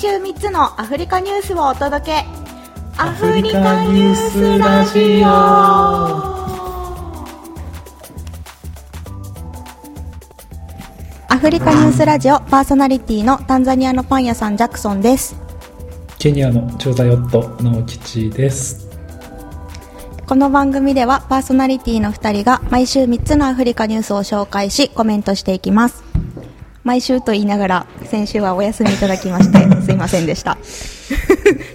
週3つのアフリカニュースをお届け。アフリカニュースラジオ。アフリカニュースラジオパーソナリティのタンザニアのパン屋さんジャクソンです。ケニアの調査ヨット直吉です。この番組ではパーソナリティの2人が毎週3つのアフリカニュースを紹介しコメントしていきます毎週と言いながら先週はお休みいただきまして すいませんでした。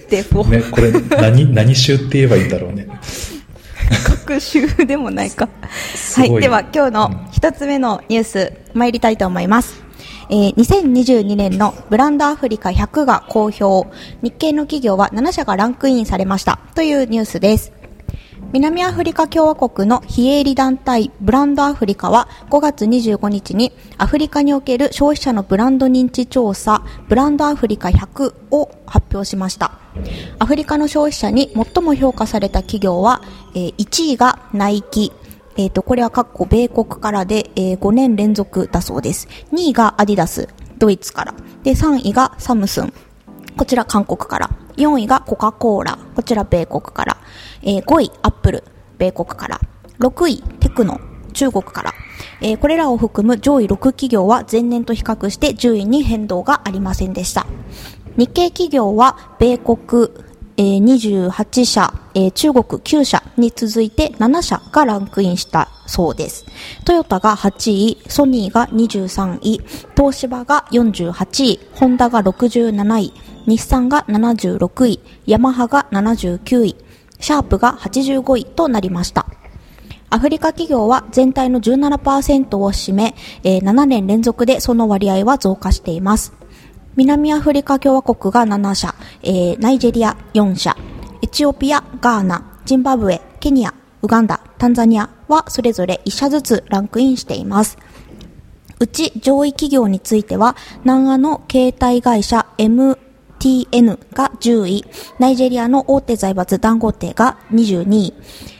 デフォ、ね、これ何何週って言えばいいんだろうね。各週でもないか。はいでは今日の一つ目のニュース参りたいと思います。えー、2022年のブランドアフリカ100が公表。日系の企業は7社がランクインされました。というニュースです南アフリカ共和国の非営利団体ブランドアフリカは5月25日にアフリカにおける消費者のブランド認知調査ブランドアフリカ100を発表しましたアフリカの消費者に最も評価された企業は、え、1位がナイキえっ、ー、と、これは括弧米国からで、えー、5年連続だそうです。2位がアディダス、ドイツから。で、3位がサムスン、こちら韓国から。4位がコカ・コーラ、こちら米国から。えー、5位、アップル、米国から。6位、テクノ、中国から。えー、これらを含む上位6企業は前年と比較して順位に変動がありませんでした。日系企業は米国、えー、28社、えー、中国9社に続いて7社がランクインしたそうです。トヨタが8位、ソニーが23位、東芝が48位、ホンダが67位、日産が76位、ヤマハが79位、シャープが85位となりました。アフリカ企業は全体の17%を占め、え、7年連続でその割合は増加しています。南アフリカ共和国が7社、え、ナイジェリア4社、エチオピア、ガーナ、ジンバブエ、ケニア、ウガンダ、タンザニアはそれぞれ1社ずつランクインしています。うち上位企業については、南アの携帯会社 M TN が10位、ナイジェリアの大手財閥ダンゴテが22位、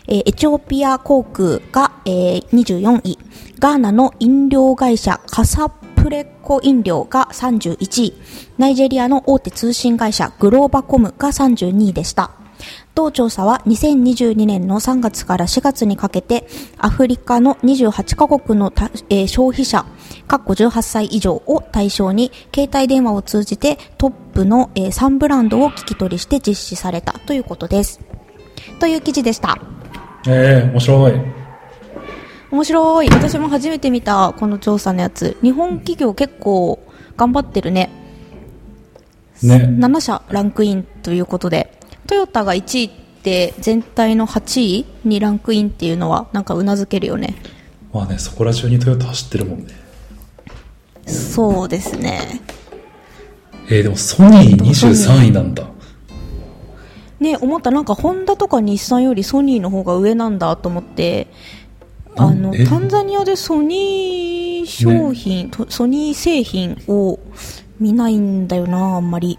えー、エチオピア航空が、えー、24位、ガーナの飲料会社カサプレコ飲料が31位、ナイジェリアの大手通信会社グローバコムが32位でした。同調査は2022年の3月から4月にかけてアフリカの28カ国の、えー、消費者括弧18歳以上を対象に、携帯電話を通じてトップの、えー、3ブランドを聞き取りして実施されたということです。という記事でした。ええー、面白い。面白い。私も初めて見たこの調査のやつ。日本企業結構頑張ってるね。ね。7社ランクインということで。トヨタが1位って全体の8位にランクインっていうのはなんかうなずけるよね。まあね、そこら中にトヨタ走ってるもんね。そうですね。えー、でもソニー23位なんだ。ね思ったなんかホンダとか日産よりソニーの方が上なんだと思ってあのタンザニアでソニー商品、ね、ソニー製品を見ないんだよなあんまり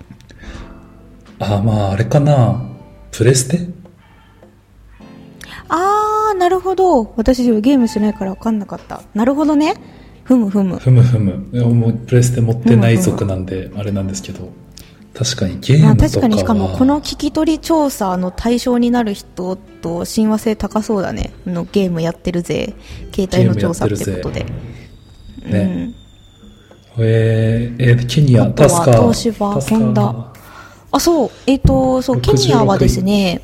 あまああれかな。プレステ？ああなるほど。私ゲームしないから分かんなかった。なるほどね。ふむふむ。ふむふむ。もうプレステ持ってない族なんで、あれなんですけど。確かにゲームとかは、確かにしかもこの聞き取り調査の対象になる人と親和性高そうだね。のゲームやってるぜ。携帯の調査ってことで。ね、うん、えー、えー、ケニアタスカ東芝ホンダあそうえっ、ー、とそうケニアはですね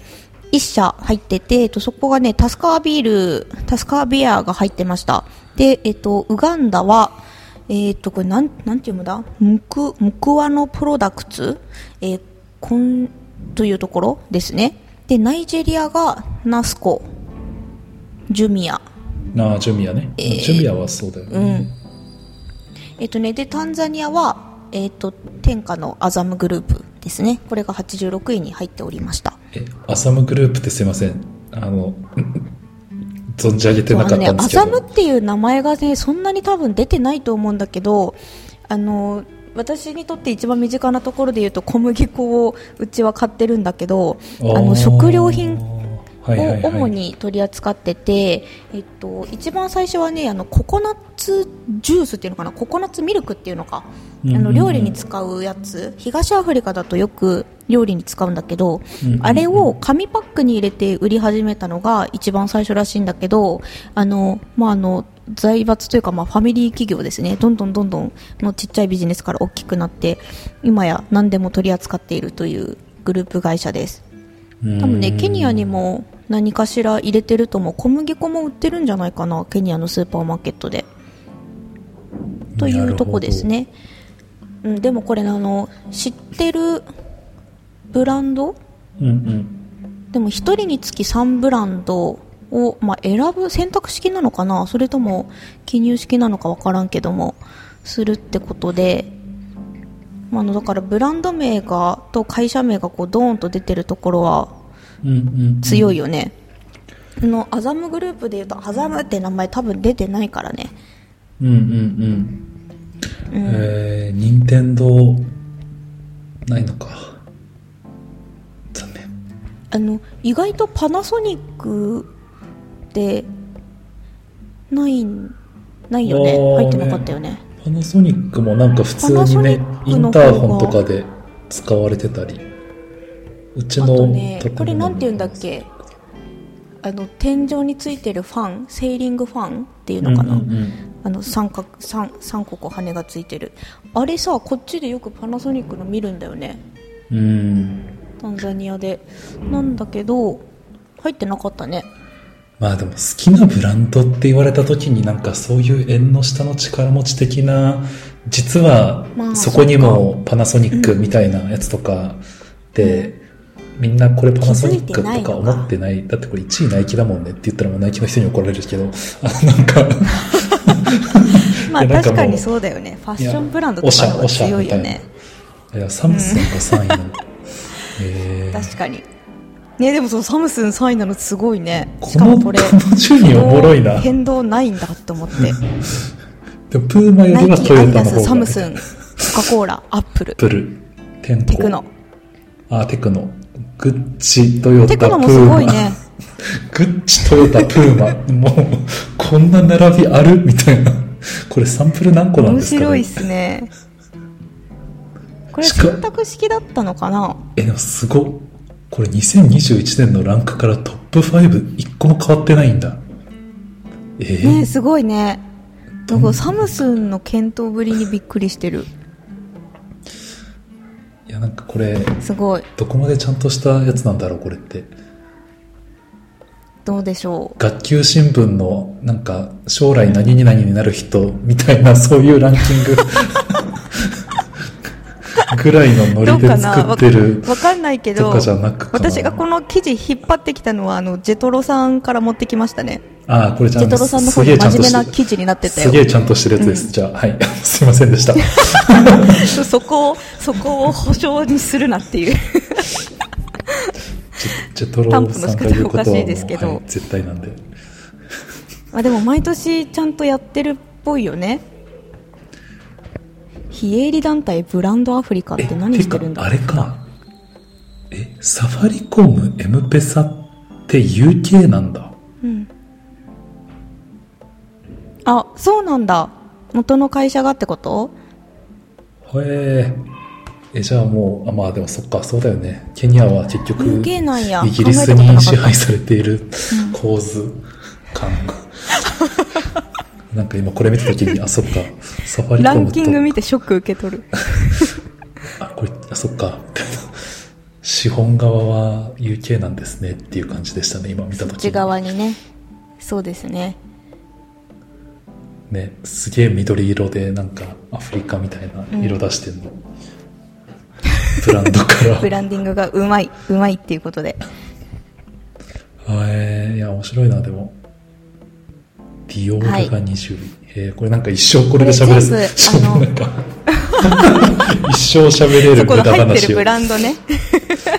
1社入ってて、えっと、そこがね、タスカービール、タスカービアが入ってました。で、えっと、ウガンダは、えっと、これなん、なんていうんだ？ムク、ムクワノプロダクツ、えー、こん、というところですね。で、ナイジェリアがナスコ、ジュミア。ああ、ジュミアね。えー、ジュミアはそうだよね。うん。えっとね、で、タンザニアは、えっと、天下のアザムグループですね。これが86位に入っておりました。え、アザムグループってすいません。あの、存じ上げてなかったんですけど、ね、アザムっていう名前がねそんなに多分出てないと思うんだけどあの私にとって一番身近なところで言うと小麦粉をうちは買ってるんだけどあの食料品を主に取り扱ってて、えっと、一番最初はねあのココナッツジュースっていうのかな？ココナッツミルクっていうのか、うんうんうん。あの料理に使うやつ。東アフリカだとよく料理に使うんだけど、うんうんうん。あれを紙パックに入れて売り始めたのが一番最初らしいんだけどあの、まあ、あの財閥というか、まあ、ファミリー企業ですね。どんどんどんどんのちっちゃいビジネスから大きくなって今や何でも取り扱っているというグループ会社です。多分ねケニアにも何かしら入れてると思う小麦粉も売ってるんじゃないかなケニアのスーパーマーケットで。というとこですね、うん、でもこれあの知ってるブランド？うんうん。でも1人につき3ブランドを、まあ、選ぶ選択式なのかな？それとも記入式なのか分からんけどもするってことで、まあ、あのだからブランド名がと会社名がこうドーンと出てるところはうんうん強いよね、あのアザムグループでいうとアザムって名前多分出てないからね。うんうんうん。えー、任天堂ないのか。残念。あの意外とパナソニックってないんないよね。入ってなかったよね。パナソニックもなんか普通にねインターホンとかで使われてたりうちあのとねこれなんて言うんだっけ？あの天井についてるファンセーリングファンっていうのかな、うんうんうん。あの三角三三個こう羽がついてる。あれさこっちでよくパナソニックの見るんだよね。うん。タンザニアで。なんだけど入ってなかったね。まあでも好きなブランドって言われた時になんかそういう縁の下の力持ち的な実はまあそこにもパナソニックみたいなやつとかで、みんなこれパナソニックとか思ってない？だってこれ1位ナイキだもんねって言ったらもうナイキの人に怒られるけどあなんか。まあ確かにそうだよね。ファッションブランドとか強いよね。いやサムスンが3位なの、えー。確かに。ねでもそのサムスン3位なのすごいね。しかもこれこのおもろいな。変動ないんだと思って。でもプーマよりはトヨタの方が。サムスンコカ・コーラアップル。プル。テンコ。テクノ。あ、テクノ。グッチ、トヨタ、プーマ。ねグッチ、トヨタ、プーマ。もう、こんな並びある？みたいな。これサンプル何個なん面ですか、ね、白いっすねこれ選択式だったのかな？え、でもすごっ。これ2021年のランクからトップ5、1個も変わってないんだ。えー？ねすごいねなんかサムスンの検討ぶりにびっくりしてるいや、なんかこれ、すごい。どこまでちゃんとしたやつなんだろう、これって。どうでしょ学級新聞の、なんか、将来何々になる人みたいな、そういうランキングぐらいのノリでうかな作ってるわわかんないけど私がこの記事引っ張ってきたのはあのジェトロさんから持ってきましたねああ、これちゃんとジェトロさんの方で真面目な記事になってたよすげえちゃんとしてるやつです。じゃあ、はい。すいませんでした。そ そこをそこを保証にするなっていう ジェトロ担保の仕方さんが言うことはおかしもいうですけどはい絶対なんで。あでも毎年ちゃんとやってるっぽいよね非営利団体ブランドアフリカって何してるんだあれか。え、サファリコム、エムペサって UK なんだ。あそうなんだ元の会社がってこと？へえ。え、じゃあもう、あ、まあでもそっか、そうだよね。ケニアは結局、イギリスに支配されている構図感。なんか今これ見たときに、あ、そっか、サファリ。ランキング見てショック受け取る あ、これ、あ、そっか。資本側は UK なんですねっていう感じでしたね、今見たとき内側にねそうですねね、すげえ緑色でなんかアフリカみたいな色出してんの。ブランドから。ブランディングがうまいうまいっていうことでえー、いや、面白いな、でも。ディオールが20位。えー、これなんか一生これで喋れそう。なんか 一生喋れる無駄話を入ってるブ。ランドね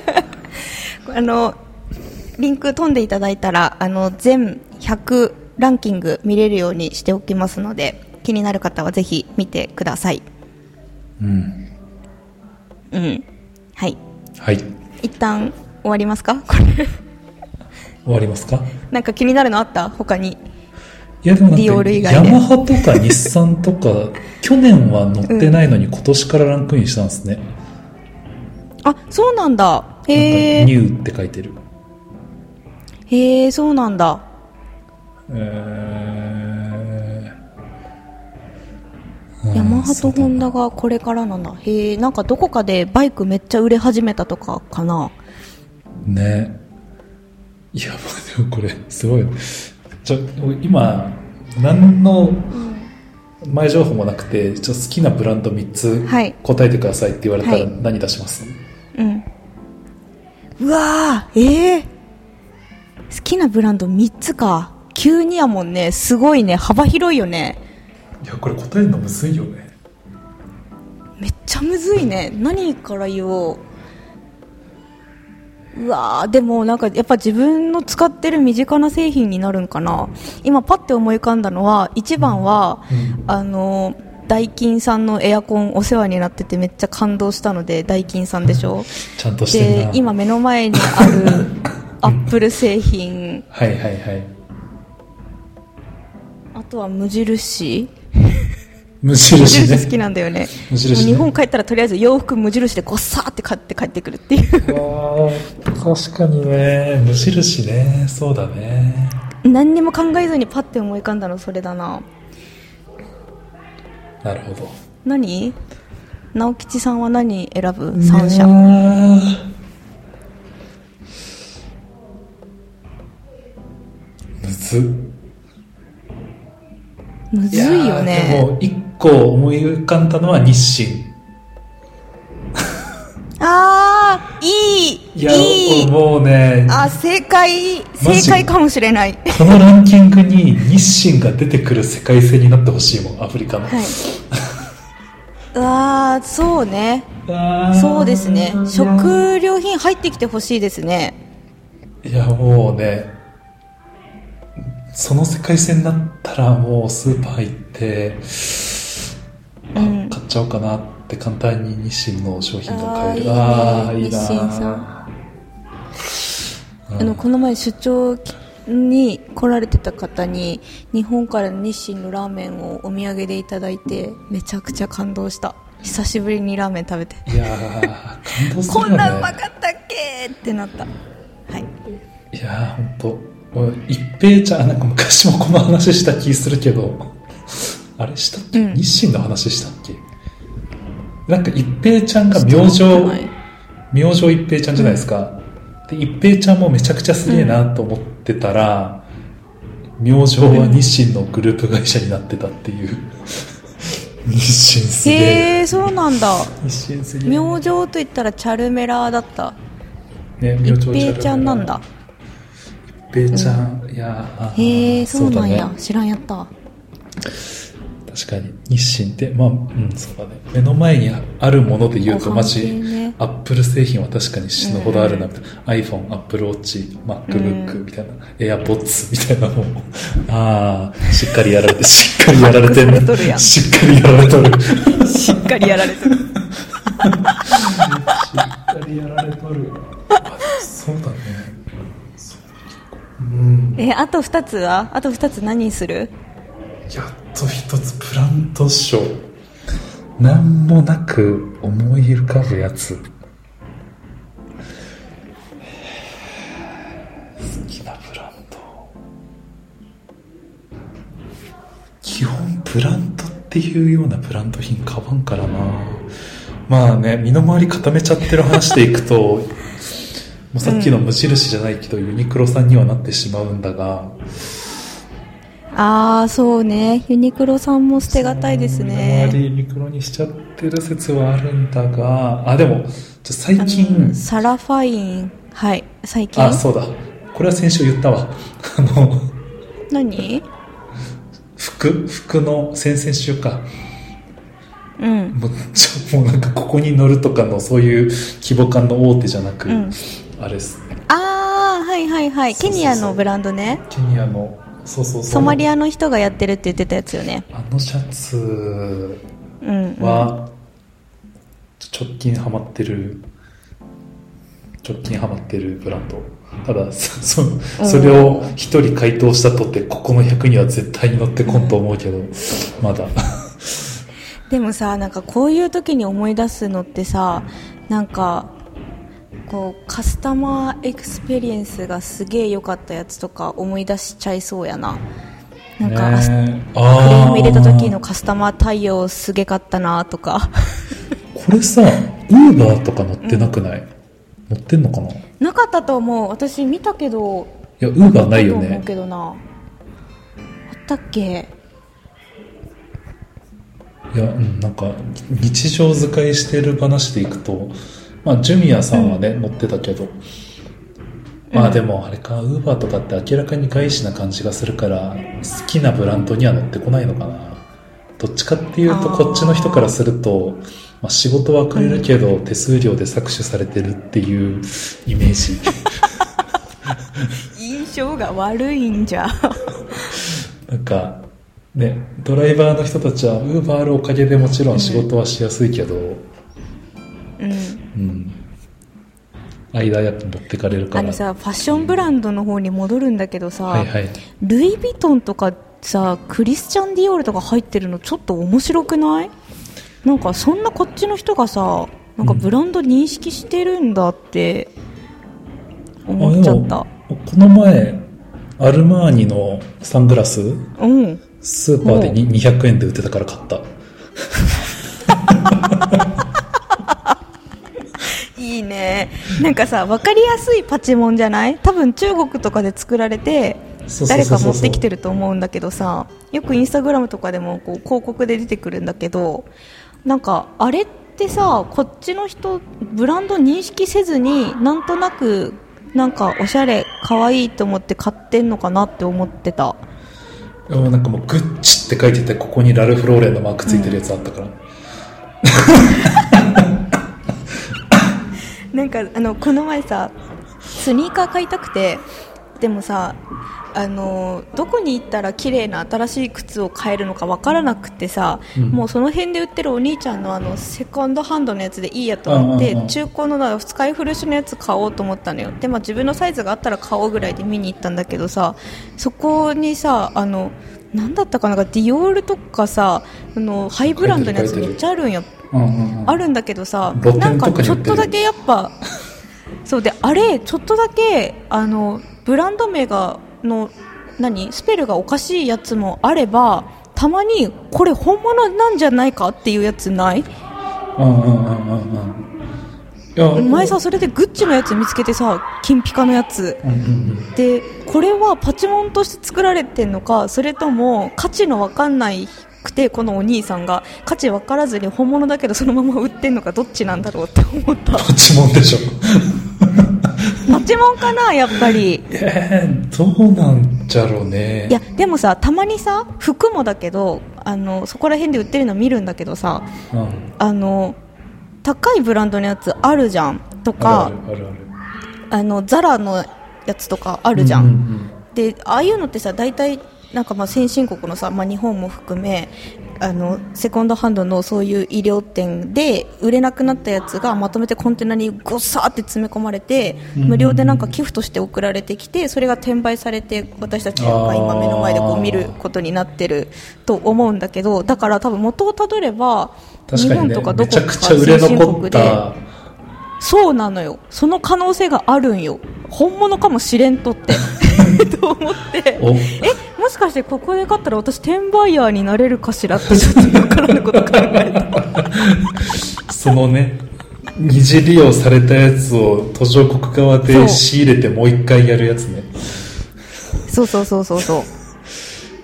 あのリンク飛んでいただいたらあの全100ランキング見れるようにしておきますので気になる方はぜひ見てくださいうん。うんはいはい。一旦終わりますか？これ終わりますか？なんか気になるのあった？他に。いやでもなんディオール以か、外でヤマハとか日産とか、去年は乗ってないのに今年からランクインしたんですね。あ、そうなんだ。へなんかニえ。ューって書いてる。へえ、そうなんだ。えー、ヤマハとホンダ。ダがこれからなんだ。へえ、なんかどこかでバイクめっちゃ売れ始めたとかかな。ね。いや、でもこれ、すごい。ちょ、今、何の前情報もなくて、ちょ好きなブランド3つはい答えてくださいって言われたらはい何出します、うん。うわー、ええ好きなブランド3つか。急にやもんね。すごいね。幅広いよね。いや、これ答えるのむずいよね。めっちゃむずいね。何から言おう。うわーでもなんかやっぱ自分の使ってる身近な製品になるんかな。今パッて思い浮かんだのは1番は、うん。あのダイキンさんのエアコンお世話になっててめっちゃ感動したのでダイキンさんでしょ。ちゃんとして。で今目の前にある アップル製品。はいはいはい。あとは無印無無印ね。印好きなんだよね無印ね日本帰ったらとりあえず洋服無印でごっさーって買って帰ってくるっていう確かにね。無印ね。そうだね。何にも考えずにパッて思い浮かんだのそれだななるほど。何？直吉さんは何選ぶ？三社ねむずっむずいよやーでねも、一個思い浮かんだのは日清。ああいいいや、いいもうね、あ正解正解かもしれないこのランキングに日清が出てくる世界線になってほしいもん、アフリカの。はい。ああ、そうね。あーそうですね。食料品入ってきてほしいですね。いや、もうね、その世界線になったらもうスーパー行って、ちゃおうかなって簡単に日清の商品が買える。ああいいねいいな日清さうんあの、この前出張に来られてた方に、日本からの日清のラーメンをお土産でいただいて、めちゃくちゃ感動した。久しぶりにラーメン食べて。いやー、感動するよね。こんなうまかったっけってなった。はい。いやー、ほんと。もう一平ちゃん、なんか昔もこの話した気するけど、あれしたっけ、うん日清の話したっけ？なんか一平ちゃんが明星明星一平ちゃんじゃないですか。で、一平ちゃんもめちゃくちゃすげえなと思ってたら、明星は日清のグループ会社になってたっていう。日清すげへえ。え、そうなんだ。日清すげえ。明星と言ったらチャルメラーだった。ね、明星一平ちゃんなんだ。一平ちゃん、いやーあーへえ、そうなんや。だね知らんやった。確かに。日清って。まあうんそうだね。目の前にあるもので言うとマジ、系ね。アップル製品は確かに死ぬほどあるなみたいな、iPhone、Apple Watch、MacBook みたいな、AirPods みたいなのもああしっかりやられてしっかりやられてるしっかりやられとるししっかりやられてる。っかりやられとる。あそうだね。そううんえ、あと二つは？あと二つ何にする？やっと一つブランド賞なんもなく思い浮かぶやつ。好きなブランド基本ブランドっていうようなブランド品買わんからな。まあね身の回り固めちゃってる話でいくと もうさっきの無印じゃないけど、ユニクロさんにはなってしまうんだが、あー、そうね。ユニクロさんも捨てがたいです周ね。りユニクロにしちゃってる説はあるんだが、あ、でも、最あ近の、サラファイン。はい。最近？あ、そうだ。これは先週言ったわ。あの、何？服、服の先々週か。うん。もう、ちょ、もうなんかここに乗るとかのそういう規模感の大手じゃなく、うんあれです。あー、はいはいはい。ケニアのブランドね。ケニアの、そうそうそう。ソマリアの人がやってるって言ってたやつよね。あのシャツ。は、直近ハマってる、直近ハマってるブランド。ただ、そ、それを一人回答したとって、ここの100には絶対に乗ってこんと思うけど、まだ。でもさ、なんかこういう時に思い出すのってさ、なんか、こう、カスタマーエクスペリエンスがすげえ良かったやつとか思い出しちゃいそうやな。なんか、ねクレーム入れた時のカスタマー対応すげかったなとか。これさ、ウーバーとか乗ってなくない、乗ってんのかな？いなかったと思う。私見たけど、や、ウーバーないよねあったと思う。けどな。あったっけ？いや、うん、なんか、日常使いしてる話でいくと、まあ、ジュミヤさんはね、乗ってたけど、まあでも、あれか、ウーバーとかって明らかに外資な感じがするから、好きなブランドには乗ってこないのかな。どっちかっていうと、こっちの人からすると、まあ、仕事はくれるけど、手数料で搾取されてるっていうイメージ。印象が悪いんじゃ。なんか、ね、ドライバーの人たちは、ウーバーあるおかげでもちろん仕事はしやすいけど、うん。間やっぱ持ってかれるから。あのさ、ファッションブランドの方に戻るんだけどさ、はいはい。ルイ・ヴィトンとかさ、クリスチャン・ディオールとか入ってるのちょっと面白くない？なんかそんなこっちの人がさ、なんかブランド認識してるんだって思っちゃった。あでもこの前、アルマーニのサングラス、うん。スーパーでに200円で売ってたから買った。いいね。なんかさ、わかりやすいパチモンじゃない？多分中国とかで作られて、誰か持ってきてると思うんだけどさ、よくインスタグラムとかでもこう広告で出てくるんだけど、なんかあれってさ、こっちの人、ブランド認識せずに、なんとなく、なんかおしゃれ、可愛いと思って買ってんのかなって思ってた。なんかもうグッチって書いてて、ここにラルフローレンのマークついてるやつあったから。なんかあのこの前さスニーカー買いたくてでもさあのどこに行ったら綺麗な新しい靴を買えるのかわからなくてさ、うん。もうその辺で売ってるお兄ちゃんのあのセコンドハンドのやつでいいやと思って、中古のな使い古しのやつ買おうと思ったのよ。で、まあ、自分のサイズがあったら買おうぐらいで見に行ったんだけどさそこにさあのなんだったかなディオールとかさあのハイブランドのやつめっちゃあるんよ。うんうんうん。あるんだけどさなんかちょっとだけやっぱ そうであれちょっとだけあのブランド名がの何スペルがおかしいやつもあればたまにこれ本物なんじゃないかっていうやつない？前さそれでグッチのやつ見つけてさ金ピカのやつ。うんうんうん。でこれはパチモンとして作られてんのかそれとも価値の分かんないくてこのお兄さんが価値分からずに本物だけどそのまま売ってんのかどっちなんだろうって思ったパチモンでしょ。パチモンかなやっぱりえー、どうなんじゃろうね。いやでもさたまにさ服もだけどあのそこら辺で売ってるの見るんだけどさうん。あの高いブランドのやつあるじゃんとあかるあのザラのやつとかあるじゃん、うんうんでああいうのってさ大体なんかまあ先進国のさ、まあ、日本も含めあのセコンドハンドのそういう医療店で売れなくなったやつがまとめてコンテナにごっさーって詰め込まれてうん。無料でなんか寄付として送られてきてそれが転売されて私たちが今目の前でこう見ることになってると思うんだけどだから多分元をたどれば日本とかどこか先進国でた。そうなのよ。その可能性があるんよ。本物かもしれんとって。と思って。お、えもしかしてここで買ったら私転売ヤーになれるかしらってちょっとよからぬこと考えたそのね、二次利用されたやつを途上国側で仕入れてもう一回やるやつね。そうそうそうそうそ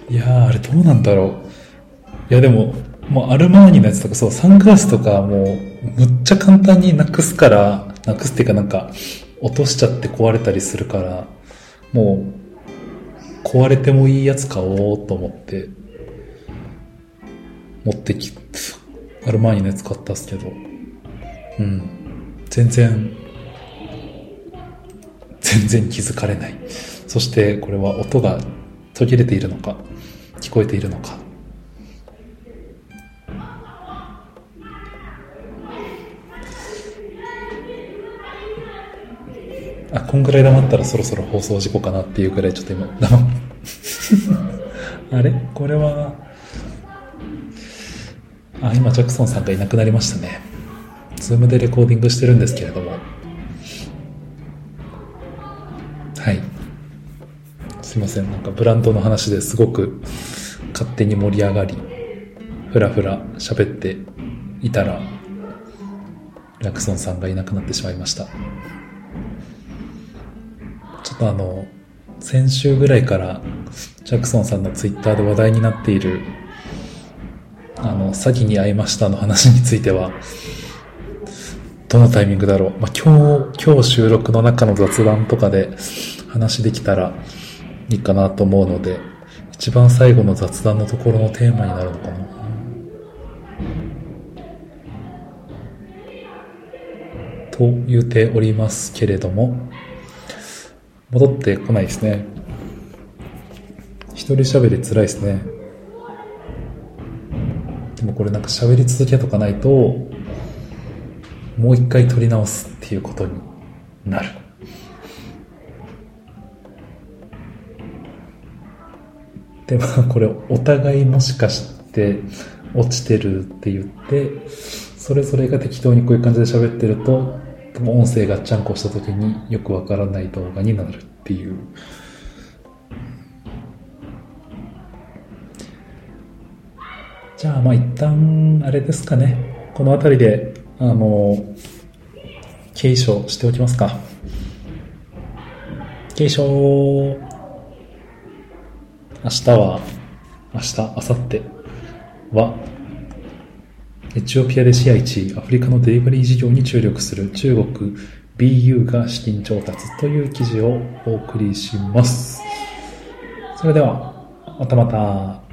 ういやー、あれどうなんだろう。いやでも、もうアルマーニのやつとかそう、サングラスとかもう、むっちゃ簡単になくすから、なくすっていうかなんか、落としちゃって壊れたりするから、もう、壊れてもいいやつ買おうと思って、持ってき、アルマーニのやつ買ったっすけど、うん。全然、全然気づかれない。そしてこれは音が途切れているのか、聞こえているのか。あ、こんぐらい黙ったらそろそろ放送事故かなっていうぐらいちょっと今、黙っ あれ？これは、あ、今ジャクソンさんがいなくなりましたね。ズームでレコーディングしてるんですけれども。はい。すいません。なんかブランドの話ですごく勝手に盛り上がり、ふらふら喋っていたら、ラクソンさんがいなくなってしまいました。あの、先週ぐらいからジャクソンさんのツイッターで話題になっている、あの、詐欺に遭いましたの話については、どのタイミングだろう。まあ、今日、今日収録の中の雑談とかで話できたらいいかなと思うので、一番最後の雑談のところのテーマになるのかな。と言うておりますけれども、戻ってこないですね。一人喋り辛いですね。でもこれなんか喋り続けとかないと、もう一回撮り直すっていうことになる。で、まあこれお互いもしかして落ちてるって言って、それぞれが適当にこういう感じで喋ってると、音声がちゃんこした時によくわからない動画になるっていう。じゃあまあ一旦あれですかね。この辺りで、あの、継承しておきますか。継承、明日は、明日、明後日は、エチオピアでシア1位、アフリカのデリバリー事業に注力する中国 BU が資金調達という記事をお送りします。それでは、またまた。